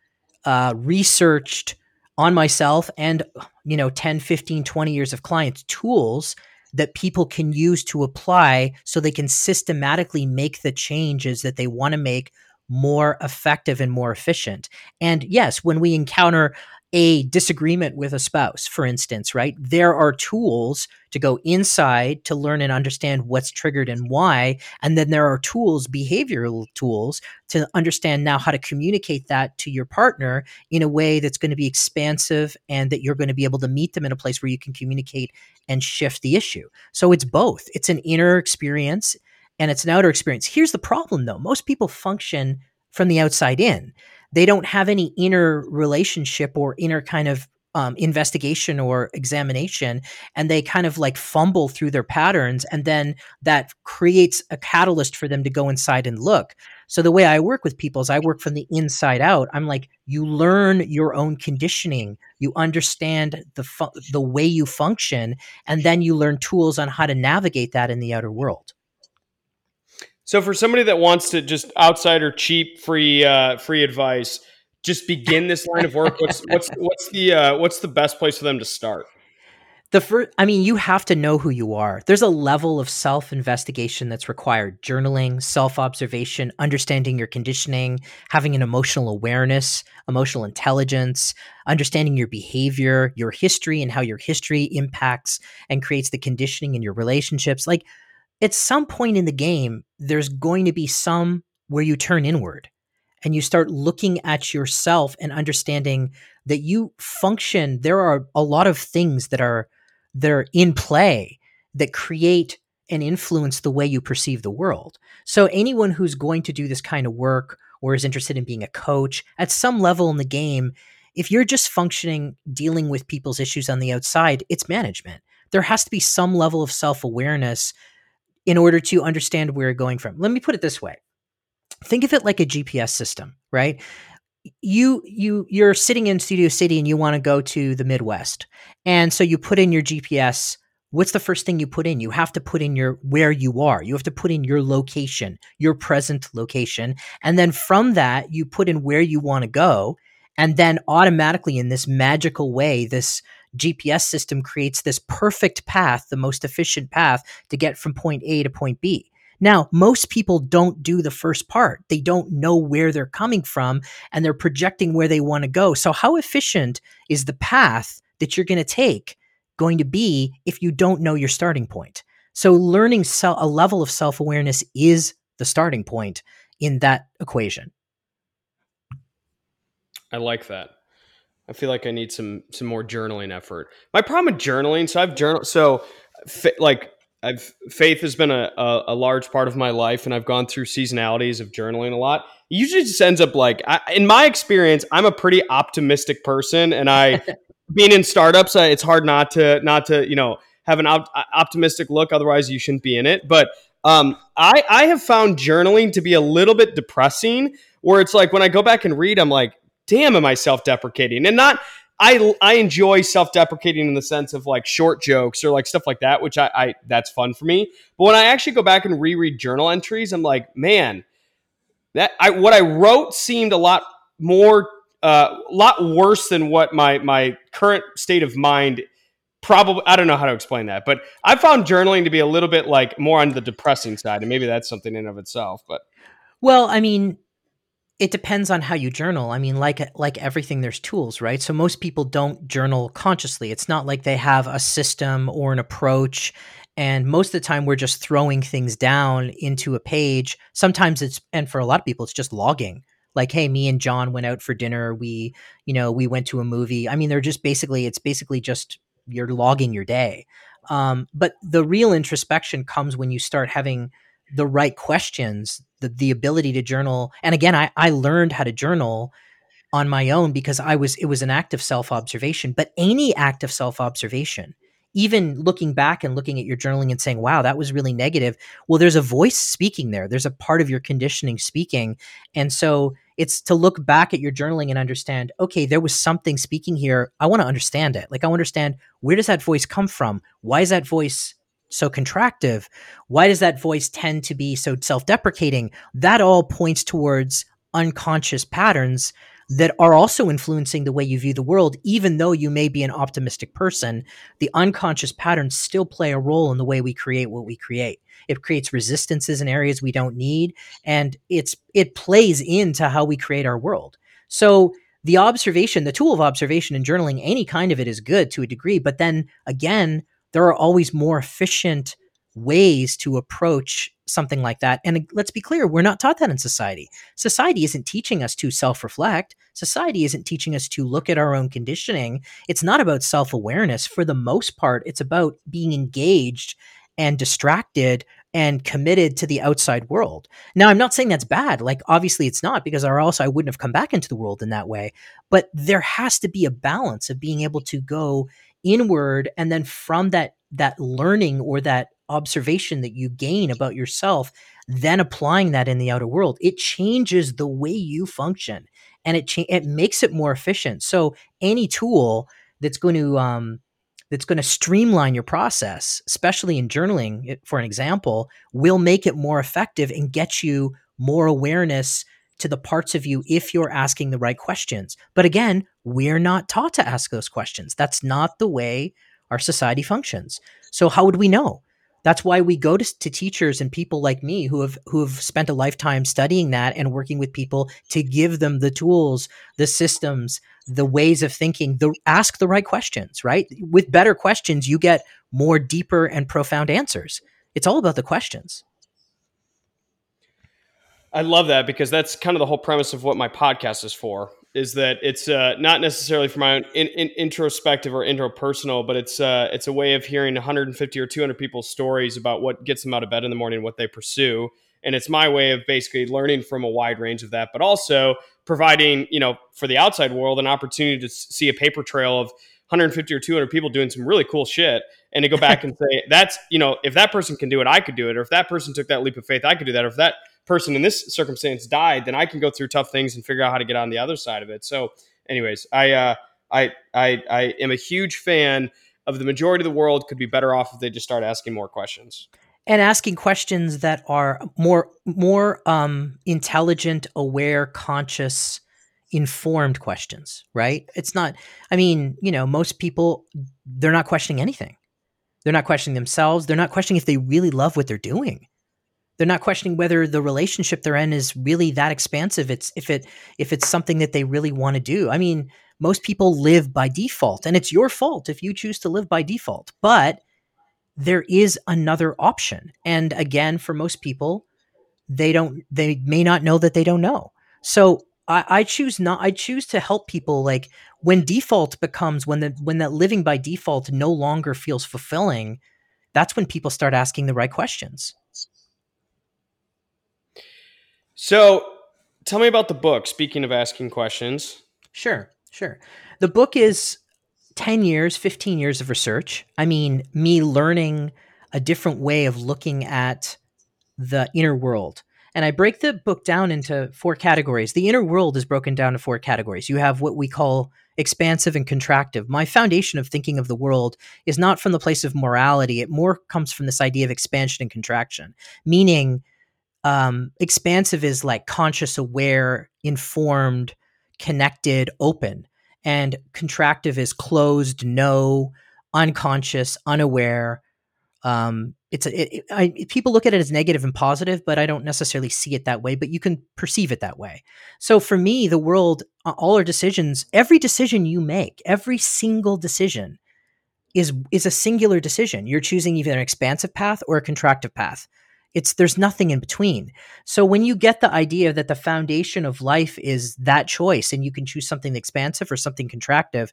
uh, researched on myself and you know 10 15 20 years of clients tools that people can use to apply so they can systematically make the changes that they want to make more effective and more efficient. And yes, when we encounter a disagreement with a spouse, for instance, right? There are tools to go inside to learn and understand what's triggered and why. And then there are tools, behavioral tools, to understand now how to communicate that to your partner in a way that's going to be expansive and that you're going to be able to meet them in a place where you can communicate and shift the issue. So it's both. It's an inner experience and it's an outer experience. Here's the problem though most people function from the outside in they don't have any inner relationship or inner kind of um, investigation or examination and they kind of like fumble through their patterns and then that creates a catalyst for them to go inside and look So the way I work with people is I work from the inside out. I'm like, you learn your own conditioning, you understand the fu- the way you function, and then you learn tools on how to navigate that in the outer world. So for somebody that wants to just outsider cheap free uh, free advice, just begin this line of work. What's what's what's the uh, what's the best place for them to start? the first i mean you have to know who you are there's a level of self-investigation that's required journaling self-observation understanding your conditioning having an emotional awareness emotional intelligence understanding your behavior your history and how your history impacts and creates the conditioning in your relationships like at some point in the game there's going to be some where you turn inward and you start looking at yourself and understanding that you function there are a lot of things that are they're in play that create and influence the way you perceive the world. So anyone who's going to do this kind of work or is interested in being a coach at some level in the game, if you're just functioning dealing with people's issues on the outside, it's management. There has to be some level of self-awareness in order to understand where you're going from. Let me put it this way. Think of it like a GPS system, right? you you you're sitting in Studio City and you want to go to the Midwest. And so you put in your GPS. What's the first thing you put in? You have to put in your where you are. You have to put in your location, your present location. And then from that, you put in where you want to go. And then automatically in this magical way, this GPS system creates this perfect path, the most efficient path to get from point A to point B. Now, most people don't do the first part. They don't know where they're coming from and they're projecting where they want to go. So, how efficient is the path that you're going to take going to be if you don't know your starting point? So, learning a level of self awareness is the starting point in that equation. I like that. I feel like I need some some more journaling effort. My problem with journaling, so I've journal so like I've faith has been a, a, a, large part of my life, and I've gone through seasonalities of journaling a lot. It usually just ends up like, I, in my experience, I'm a pretty optimistic person, and I, being in startups, I, it's hard not to not to you know have an op- optimistic look. Otherwise, you shouldn't be in it. But um, I I have found journaling to be a little bit depressing, where it's like when I go back and read, I'm like, damn, am I self deprecating? And not I I enjoy self deprecating in the sense of like short jokes or like stuff like that, which I, I that's fun for me. But when I actually go back and reread journal entries, I'm like, man, that I what I wrote seemed a lot more uh, a lot worse than what my my current state of mind probably I don't know how to explain that, but I found journaling to be a little bit like more on the depressing side, and maybe that's something in of itself. But well, I mean, it depends on how you journal. I mean, like like everything, there's tools, right? So most people don't journal consciously. It's not like they have a system or an approach. And most of the time, we're just throwing things down into a page. Sometimes it's, and for a lot of people, it's just logging. Like, hey, me and John went out for dinner. We, you know, we went to a movie. I mean, they're just basically, it's basically just you're logging your day. Um, but the real introspection comes when you start having the right questions, the the ability to journal. And again, I I learned how to journal on my own because I was it was an act of self-observation, but any act of self-observation, even looking back and looking at your journaling and saying, "Wow, that was really negative." Well, there's a voice speaking there. There's a part of your conditioning speaking. And so it's to look back at your journaling and understand, okay, there was something speaking here. I want to understand it. Like I understand where does that voice come from? Why is that voice so contractive? Why does that voice tend to be so self deprecating? That all points towards unconscious patterns that are also influencing the way you view the world, even though you may be an optimistic person. The unconscious patterns still play a role in the way we create what we create. It creates resistances in areas we don't need, and it's it plays into how we create our world. So the observation, the tool of observation and journaling, any kind of it is good to a degree, but then again, there are always more efficient ways to approach something like that. And let's be clear, we're not taught that in society. Society isn't teaching us to self reflect. Society isn't teaching us to look at our own conditioning. It's not about self awareness. For the most part, it's about being engaged and distracted and committed to the outside world. Now, I'm not saying that's bad. Like, obviously, it's not because, or else I wouldn't have come back into the world in that way. But there has to be a balance of being able to go inward and then from that that learning or that observation that you gain about yourself, then applying that in the outer world, it changes the way you function and it cha- it makes it more efficient. So any tool that's going to um, that's going to streamline your process, especially in journaling, for an example, will make it more effective and get you more awareness to the parts of you if you're asking the right questions. But again, we're not taught to ask those questions. That's not the way our society functions. So how would we know? That's why we go to, to teachers and people like me who have who have spent a lifetime studying that and working with people to give them the tools, the systems, the ways of thinking, the ask the right questions, right? With better questions, you get more deeper and profound answers. It's all about the questions. I love that because that's kind of the whole premise of what my podcast is for. Is that it's uh, not necessarily for my own in, in, introspective or interpersonal, but it's uh, it's a way of hearing 150 or 200 people's stories about what gets them out of bed in the morning, what they pursue, and it's my way of basically learning from a wide range of that, but also providing you know for the outside world an opportunity to see a paper trail of 150 or 200 people doing some really cool shit and to go back and say that's you know if that person can do it i could do it. Or if that person took that leap of faith i could do that. Or if that person in this circumstance died, then I can go through tough things and figure out how to get on the other side of it. So, anyways, I uh, I I I am a huge fan of the majority of the world could be better off if they just start asking more questions and asking questions that are more more um, intelligent, aware, conscious, informed questions. Right? It's not. I mean, you know, most people they're not questioning anything. They're not questioning themselves. They're not questioning if they really love what they're doing they're not questioning whether the relationship they're in is really that expansive. It's if it if it's something that they really want to do. I mean most people live by default and it's your fault if you choose to live by default but there is another option. And again for most people they don't they may not know that they don't know. So I, I choose not i choose to help people like when default becomes when the when that living by default no longer feels fulfilling that's when people start asking the right questions so tell me about the book. Speaking of asking questions. Sure, sure. The book is 10 years, 15 years of research. I mean, me learning a different way of looking at the inner world. And I break the book down into four categories. The inner world is broken down to four categories. You have what we call expansive and contractive. My foundation of thinking of the world is not from the place of morality, it more comes from this idea of expansion and contraction, meaning um, expansive is like conscious, aware, informed, connected, open, and contractive is closed, no, unconscious, unaware. Um, it's a, it, I, people look at it as negative and positive, but I don't necessarily see it that way. But you can perceive it that way. So for me, the world, all our decisions, every decision you make, every single decision, is is a singular decision. You're choosing either an expansive path or a contractive path. It's there's nothing in between. So when you get the idea that the foundation of life is that choice and you can choose something expansive or something contractive,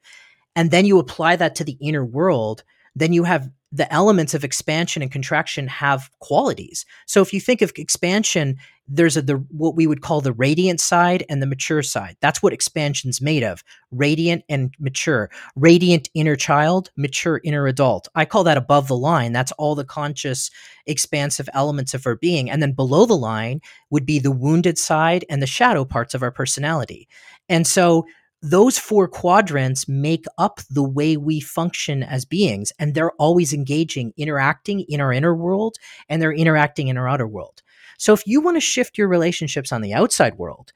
and then you apply that to the inner world, then you have the elements of expansion and contraction have qualities. So if you think of expansion, there's a the what we would call the radiant side and the mature side. That's what expansion's made of. Radiant and mature. Radiant inner child, mature inner adult. I call that above the line. That's all the conscious expansive elements of our being. And then below the line would be the wounded side and the shadow parts of our personality. And so those four quadrants make up the way we function as beings and they're always engaging interacting in our inner world and they're interacting in our outer world. So if you want to shift your relationships on the outside world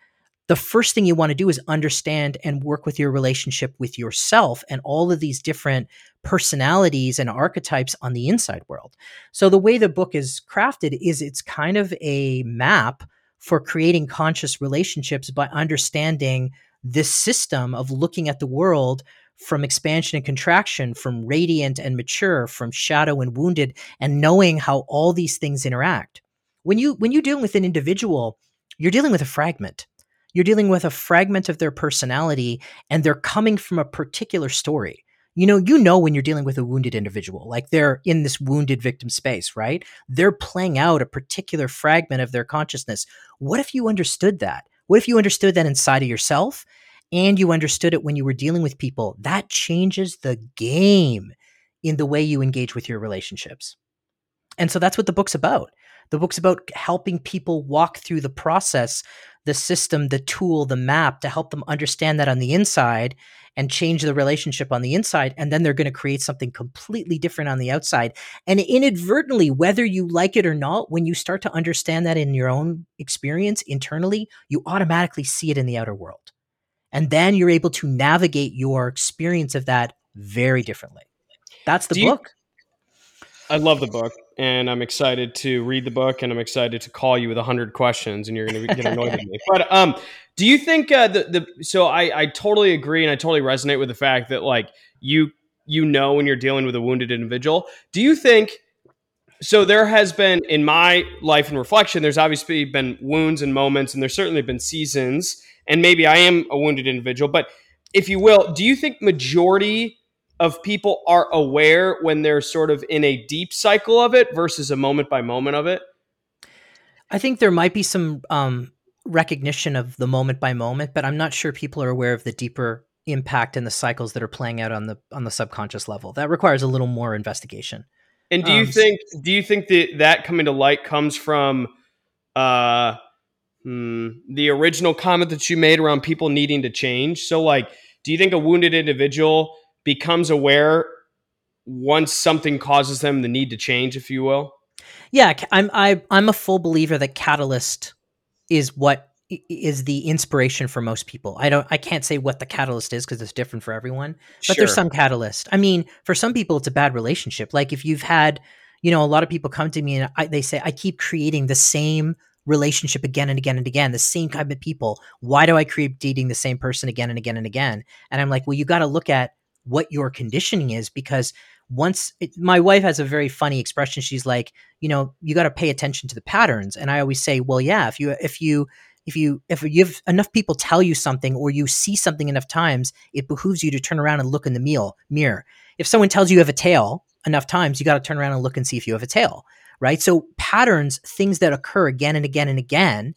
the first thing you want to do is understand and work with your relationship with yourself and all of these different personalities and archetypes on the inside world. So the way the book is crafted is it's kind of a map for creating conscious relationships by understanding this system of looking at the world from expansion and contraction, from radiant and mature, from shadow and wounded, and knowing how all these things interact. When you when you deal with an individual, you're dealing with a fragment. You're dealing with a fragment of their personality, and they're coming from a particular story. You know, you know when you're dealing with a wounded individual, like they're in this wounded victim space, right? They're playing out a particular fragment of their consciousness. What if you understood that? What if you understood that inside of yourself and you understood it when you were dealing with people? That changes the game in the way you engage with your relationships. And so that's what the book's about. The book's about helping people walk through the process, the system, the tool, the map to help them understand that on the inside and change the relationship on the inside. And then they're going to create something completely different on the outside. And inadvertently, whether you like it or not, when you start to understand that in your own experience internally, you automatically see it in the outer world. And then you're able to navigate your experience of that very differently. That's the Do book. I love the book and I'm excited to read the book, and I'm excited to call you with a hundred questions, and you're going to get annoyed with me. But um, do you think uh, the the so I I totally agree, and I totally resonate with the fact that like you you know when you're dealing with a wounded individual. Do you think? So there has been in my life and reflection. There's obviously been wounds and moments, and there's certainly been seasons, and maybe I am a wounded individual. But if you will, do you think majority of people are aware when they're sort of in a deep cycle of it versus a moment by moment of it? I think there might be some um, recognition of the moment by moment, but I'm not sure people are aware of the deeper impact and the cycles that are playing out on the on the subconscious level. That requires a little more investigation. And do you um, think do you think that that coming to light comes from uh, hmm, the original comment that you made around people needing to change? So, like, do you think a wounded individual becomes aware once something causes them the need to change, if you will? Yeah, I'm I, I'm a full believer that catalyst is what is the inspiration for most people. I don't I can't say what the catalyst is because it's different for everyone, but sure. there's some catalyst. I mean, for some people it's a bad relationship. Like if you've had, you know, a lot of people come to me and I, they say I keep creating the same relationship again and again and again, the same kind of people. Why do I keep dating the same person again and again and again? And I'm like, well, you got to look at what your conditioning is because once it, my wife has a very funny expression. She's like you know you got to pay attention to the patterns. And i always say well yeah if you if you if you if you have enough people tell you something or you see something enough times it behooves you to turn around and look in the meal, mirror. If someone tells you you have a tail enough times you got to turn around and look and see if you have a tail right? So patterns things that occur again and again and again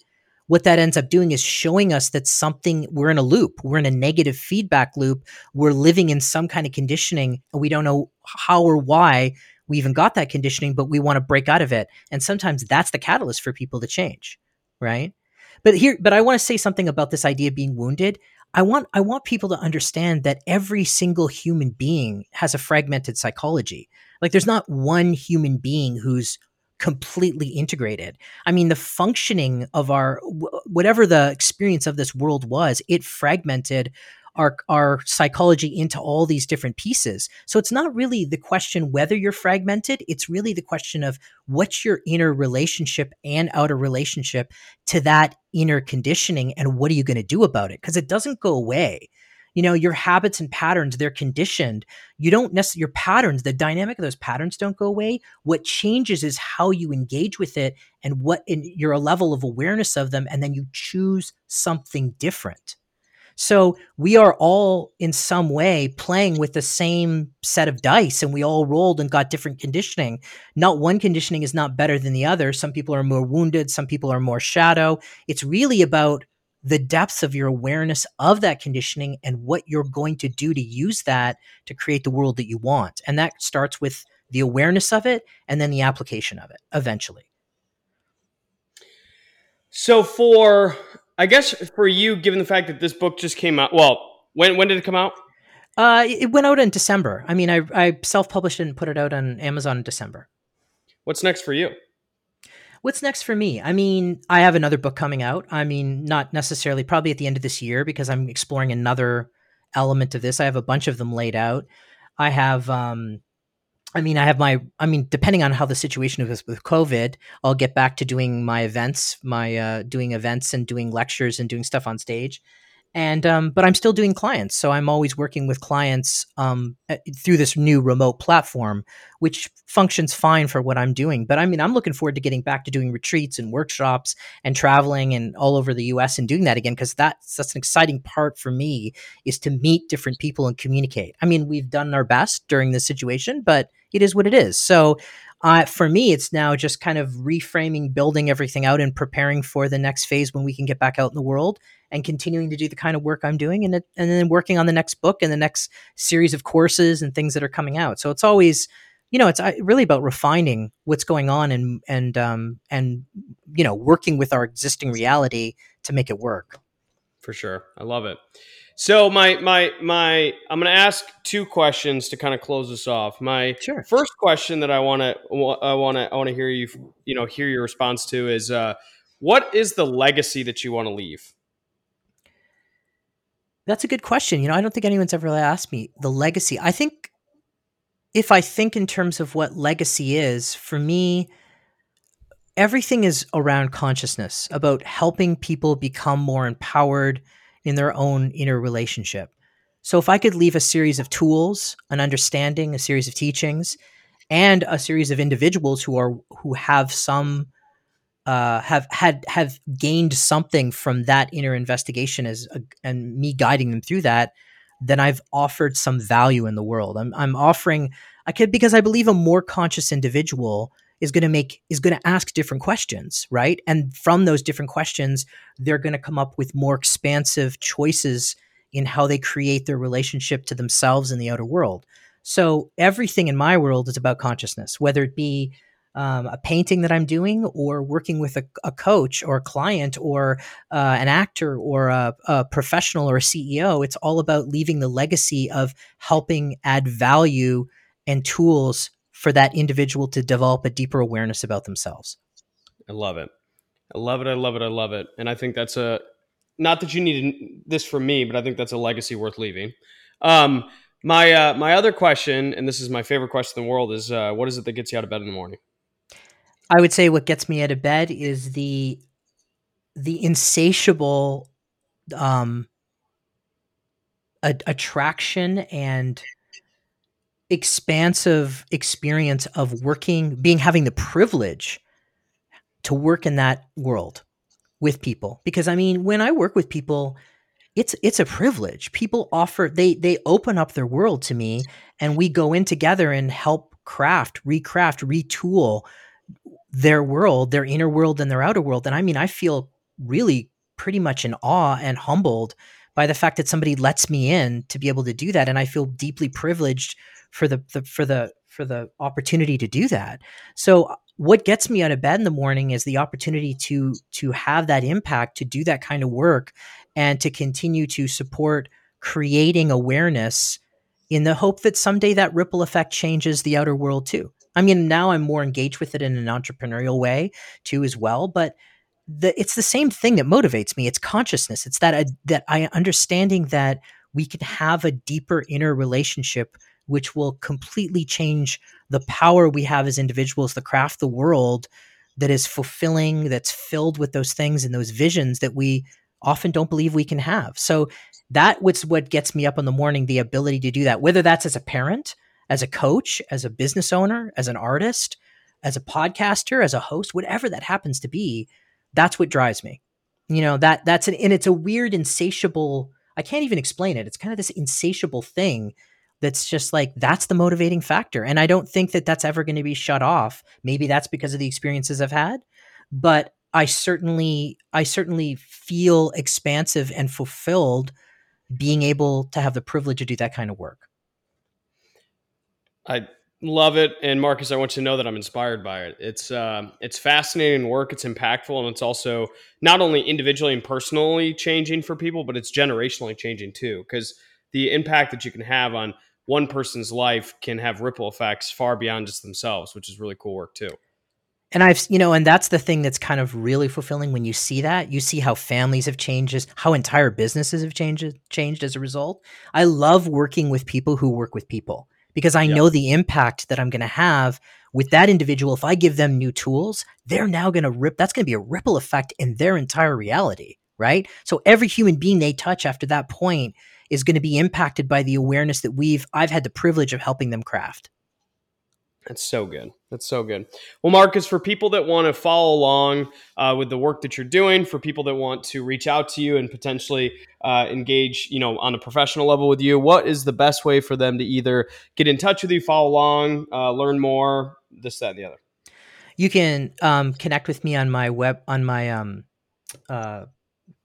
what that ends up doing is showing us that something we're in a loop we're in a negative feedback loop we're living in some kind of conditioning and we don't know how or why we even got that conditioning but we want to break out of it. And sometimes that's the catalyst for people to change right? But here but i want to say something about this idea of being wounded. I want i want people to understand that every single human being has a fragmented psychology. Like there's not one human being who's completely integrated. I mean, the functioning of our whatever the experience of this world was, it fragmented our our psychology into all these different pieces. So it's not really the question whether you're fragmented, it's really the question of what's your inner relationship and outer relationship to that inner conditioning and what are you going to do about it because it doesn't go away you know your habits and patterns they're conditioned you don't necessarily your patterns the dynamic of those patterns don't go away what changes is how you engage with it and what in your level of awareness of them and then you choose something different so we are all in some way playing with the same set of dice and we all rolled and got different conditioning. Not one conditioning is not better than the other. Some people are more wounded, some people are more shadow. It's really about the depths of your awareness of that conditioning and what you're going to do to use that to create the world that you want. And that starts with the awareness of it and then the application of it eventually. So for I guess for you given the fact that this book just came out, well, when when did it come out? Uh, it went out in December. I mean, I, I self-published it and put it out on Amazon in December. What's next for you? What's next for me? I mean, I have another book coming out. I mean, not necessarily, probably at the end of this year because I'm exploring another element of this. I have a bunch of them laid out. I have, um, I mean, I have my, I mean, depending on how the situation is with COVID, I'll get back to doing my events, my, uh, doing events and doing lectures and doing stuff on stage and um, but i'm still doing clients so i'm always working with clients um, through this new remote platform which functions fine for what i'm doing. But i mean i'm looking forward to getting back to doing retreats and workshops and traveling and all over the us and doing that again because that's that's an exciting part for me is to meet different people and communicate. I mean we've done our best during this situation but it is what it is. So uh, for me, it's now just kind of reframing, building everything out, and preparing for the next phase when we can get back out in the world and continuing to do the kind of work I'm doing, and it, and then working on the next book and the next series of courses and things that are coming out. So it's always you know, it's really about refining what's going on and and um, and you know, working with our existing reality to make it work. For sure, I love it. So my my my, I'm going to ask two questions to kind of close this off. My sure. first question that I want to I want to I want to hear you you know hear your response to is uh, what is the legacy that you want to leave? That's a good question. You know, I don't think anyone's ever really asked me the legacy. I think if I think in terms of what legacy is, for me, everything is around consciousness, about helping people become more empowered in their own inner relationship. So if I could leave a series of tools, an understanding, a series of teachings, and a series of individuals who are who have some uh, have had have gained something from that inner investigation as a, and me guiding them through that, then I've offered some value in the world. I'm I'm offering I could because I believe a more conscious individual is going to make is going to ask different questions, right? And from those different questions, they're going to come up with more expansive choices in how they create their relationship to themselves and the outer world. So everything in my world is about consciousness, whether it be um, a painting that I'm doing, or working with a, a coach or a client or uh, an actor or a, a, professional or a CEO. It's all about leaving the legacy of helping add value and tools for that individual to develop a deeper awareness about themselves. I love it. I love it. I love it. I love it. And I think that's a not that you need this from me, but I think that's a legacy worth leaving. Um, my uh, my other question, and this is my favorite question in the world, is uh, what is it that gets you out of bed in the morning? I would say what gets me out of bed is the the insatiable um, a- attraction and expansive experience of working, being having the privilege to work in that world with people. Because I mean, when I work with people, it's it's a privilege. People offer they they open up their world to me and we go in together and help craft, recraft, retool their world, their inner world and their outer world. And I mean, I feel really pretty much in awe and humbled by the fact that somebody lets me in to be able to do that and I feel deeply privileged for the, the for the for the opportunity to do that. So uh, what gets me out of bed in the morning is the opportunity to to have that impact to do that kind of work and to continue to support creating awareness in the hope that someday that ripple effect changes the outer world too. I mean, now I'm more engaged with it in an entrepreneurial way too as well, but the, it's the same thing that motivates me. It's consciousness. It's that uh, that I understanding that we can have a deeper inner relationship which will completely change the power we have as individuals to craft the world that is fulfilling, that's filled with those things and those visions that we often don't believe we can have. So that was what gets me up in the morning, the ability to do that, whether that's as a parent, as a coach, as a business owner, as an artist, as a podcaster, as a host, whatever that happens to be, that's what drives me. You know, that that's an and it's a weird insatiable I can't even explain it. It's kind of this insatiable thing that's just like that's the motivating factor and i don't think that that's ever going to be shut off. Maybe that's because of the experiences i've had but i certainly i certainly feel expansive and fulfilled being able to have the privilege to do that kind of work. I love it and Markus i want you to know that i'm inspired by it. It's uh, it's fascinating work it's impactful and it's also not only individually and personally changing for people but it's generationally changing too because the impact that you can have on one person's life can have ripple effects far beyond just themselves, which is really cool work too. And I've, you know, and that's the thing that's kind of really fulfilling when you see that. You see how families have changed, how entire businesses have changed changed as a result. I love working with people who work with people because I know the impact that I'm going to have with that individual. If I give them new tools, they're now going to rip. That's going to be a ripple effect in their entire reality, right? So every human being they touch after that point is going to be impacted by the awareness that we've I've had the privilege of helping them craft. That's so good. That's so good. Well, Markus, for people that want to follow along uh, with the work that you're doing, for people that want to reach out to you and potentially uh, engage, you know, on a professional level with you, what is the best way for them to either get in touch with you, follow along, uh, learn more, this, that, and the other? You can um, connect with me on my web on my um, uh,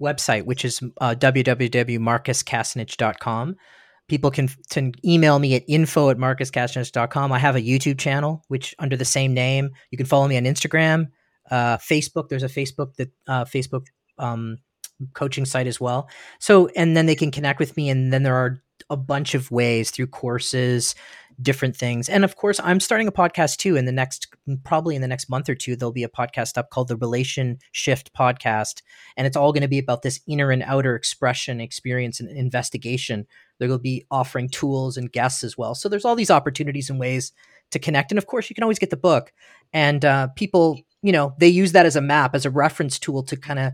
website, which is uh, www.markuskasunich.com. people can, can email me at info at markuskasunich.com. I have a YouTube channel, which under the same name. You can follow me on Instagram, uh, Facebook. There's a Facebook that uh, Facebook um, coaching site as well. So, and then they can connect with me. And then there are a bunch of ways through courses, different things. And of course, I'm starting a podcast too in the next, probably in the next month or two, there'll be a podcast up called the Relation Shift Podcast. And it's all going to be about this inner and outer expression, experience, and investigation. There will be offering tools and guests as well. So there's all these opportunities and ways to connect. And of course, you can always get the book. And uh, people, you know, they use that as a map, as a reference tool to kind of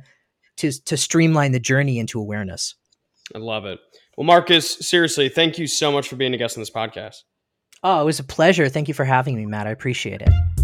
to to streamline the journey into awareness. I love it. Well, Markus, seriously, thank you so much for being a guest on this podcast. Oh, it was a pleasure. Thank you for having me, Matt. I appreciate it.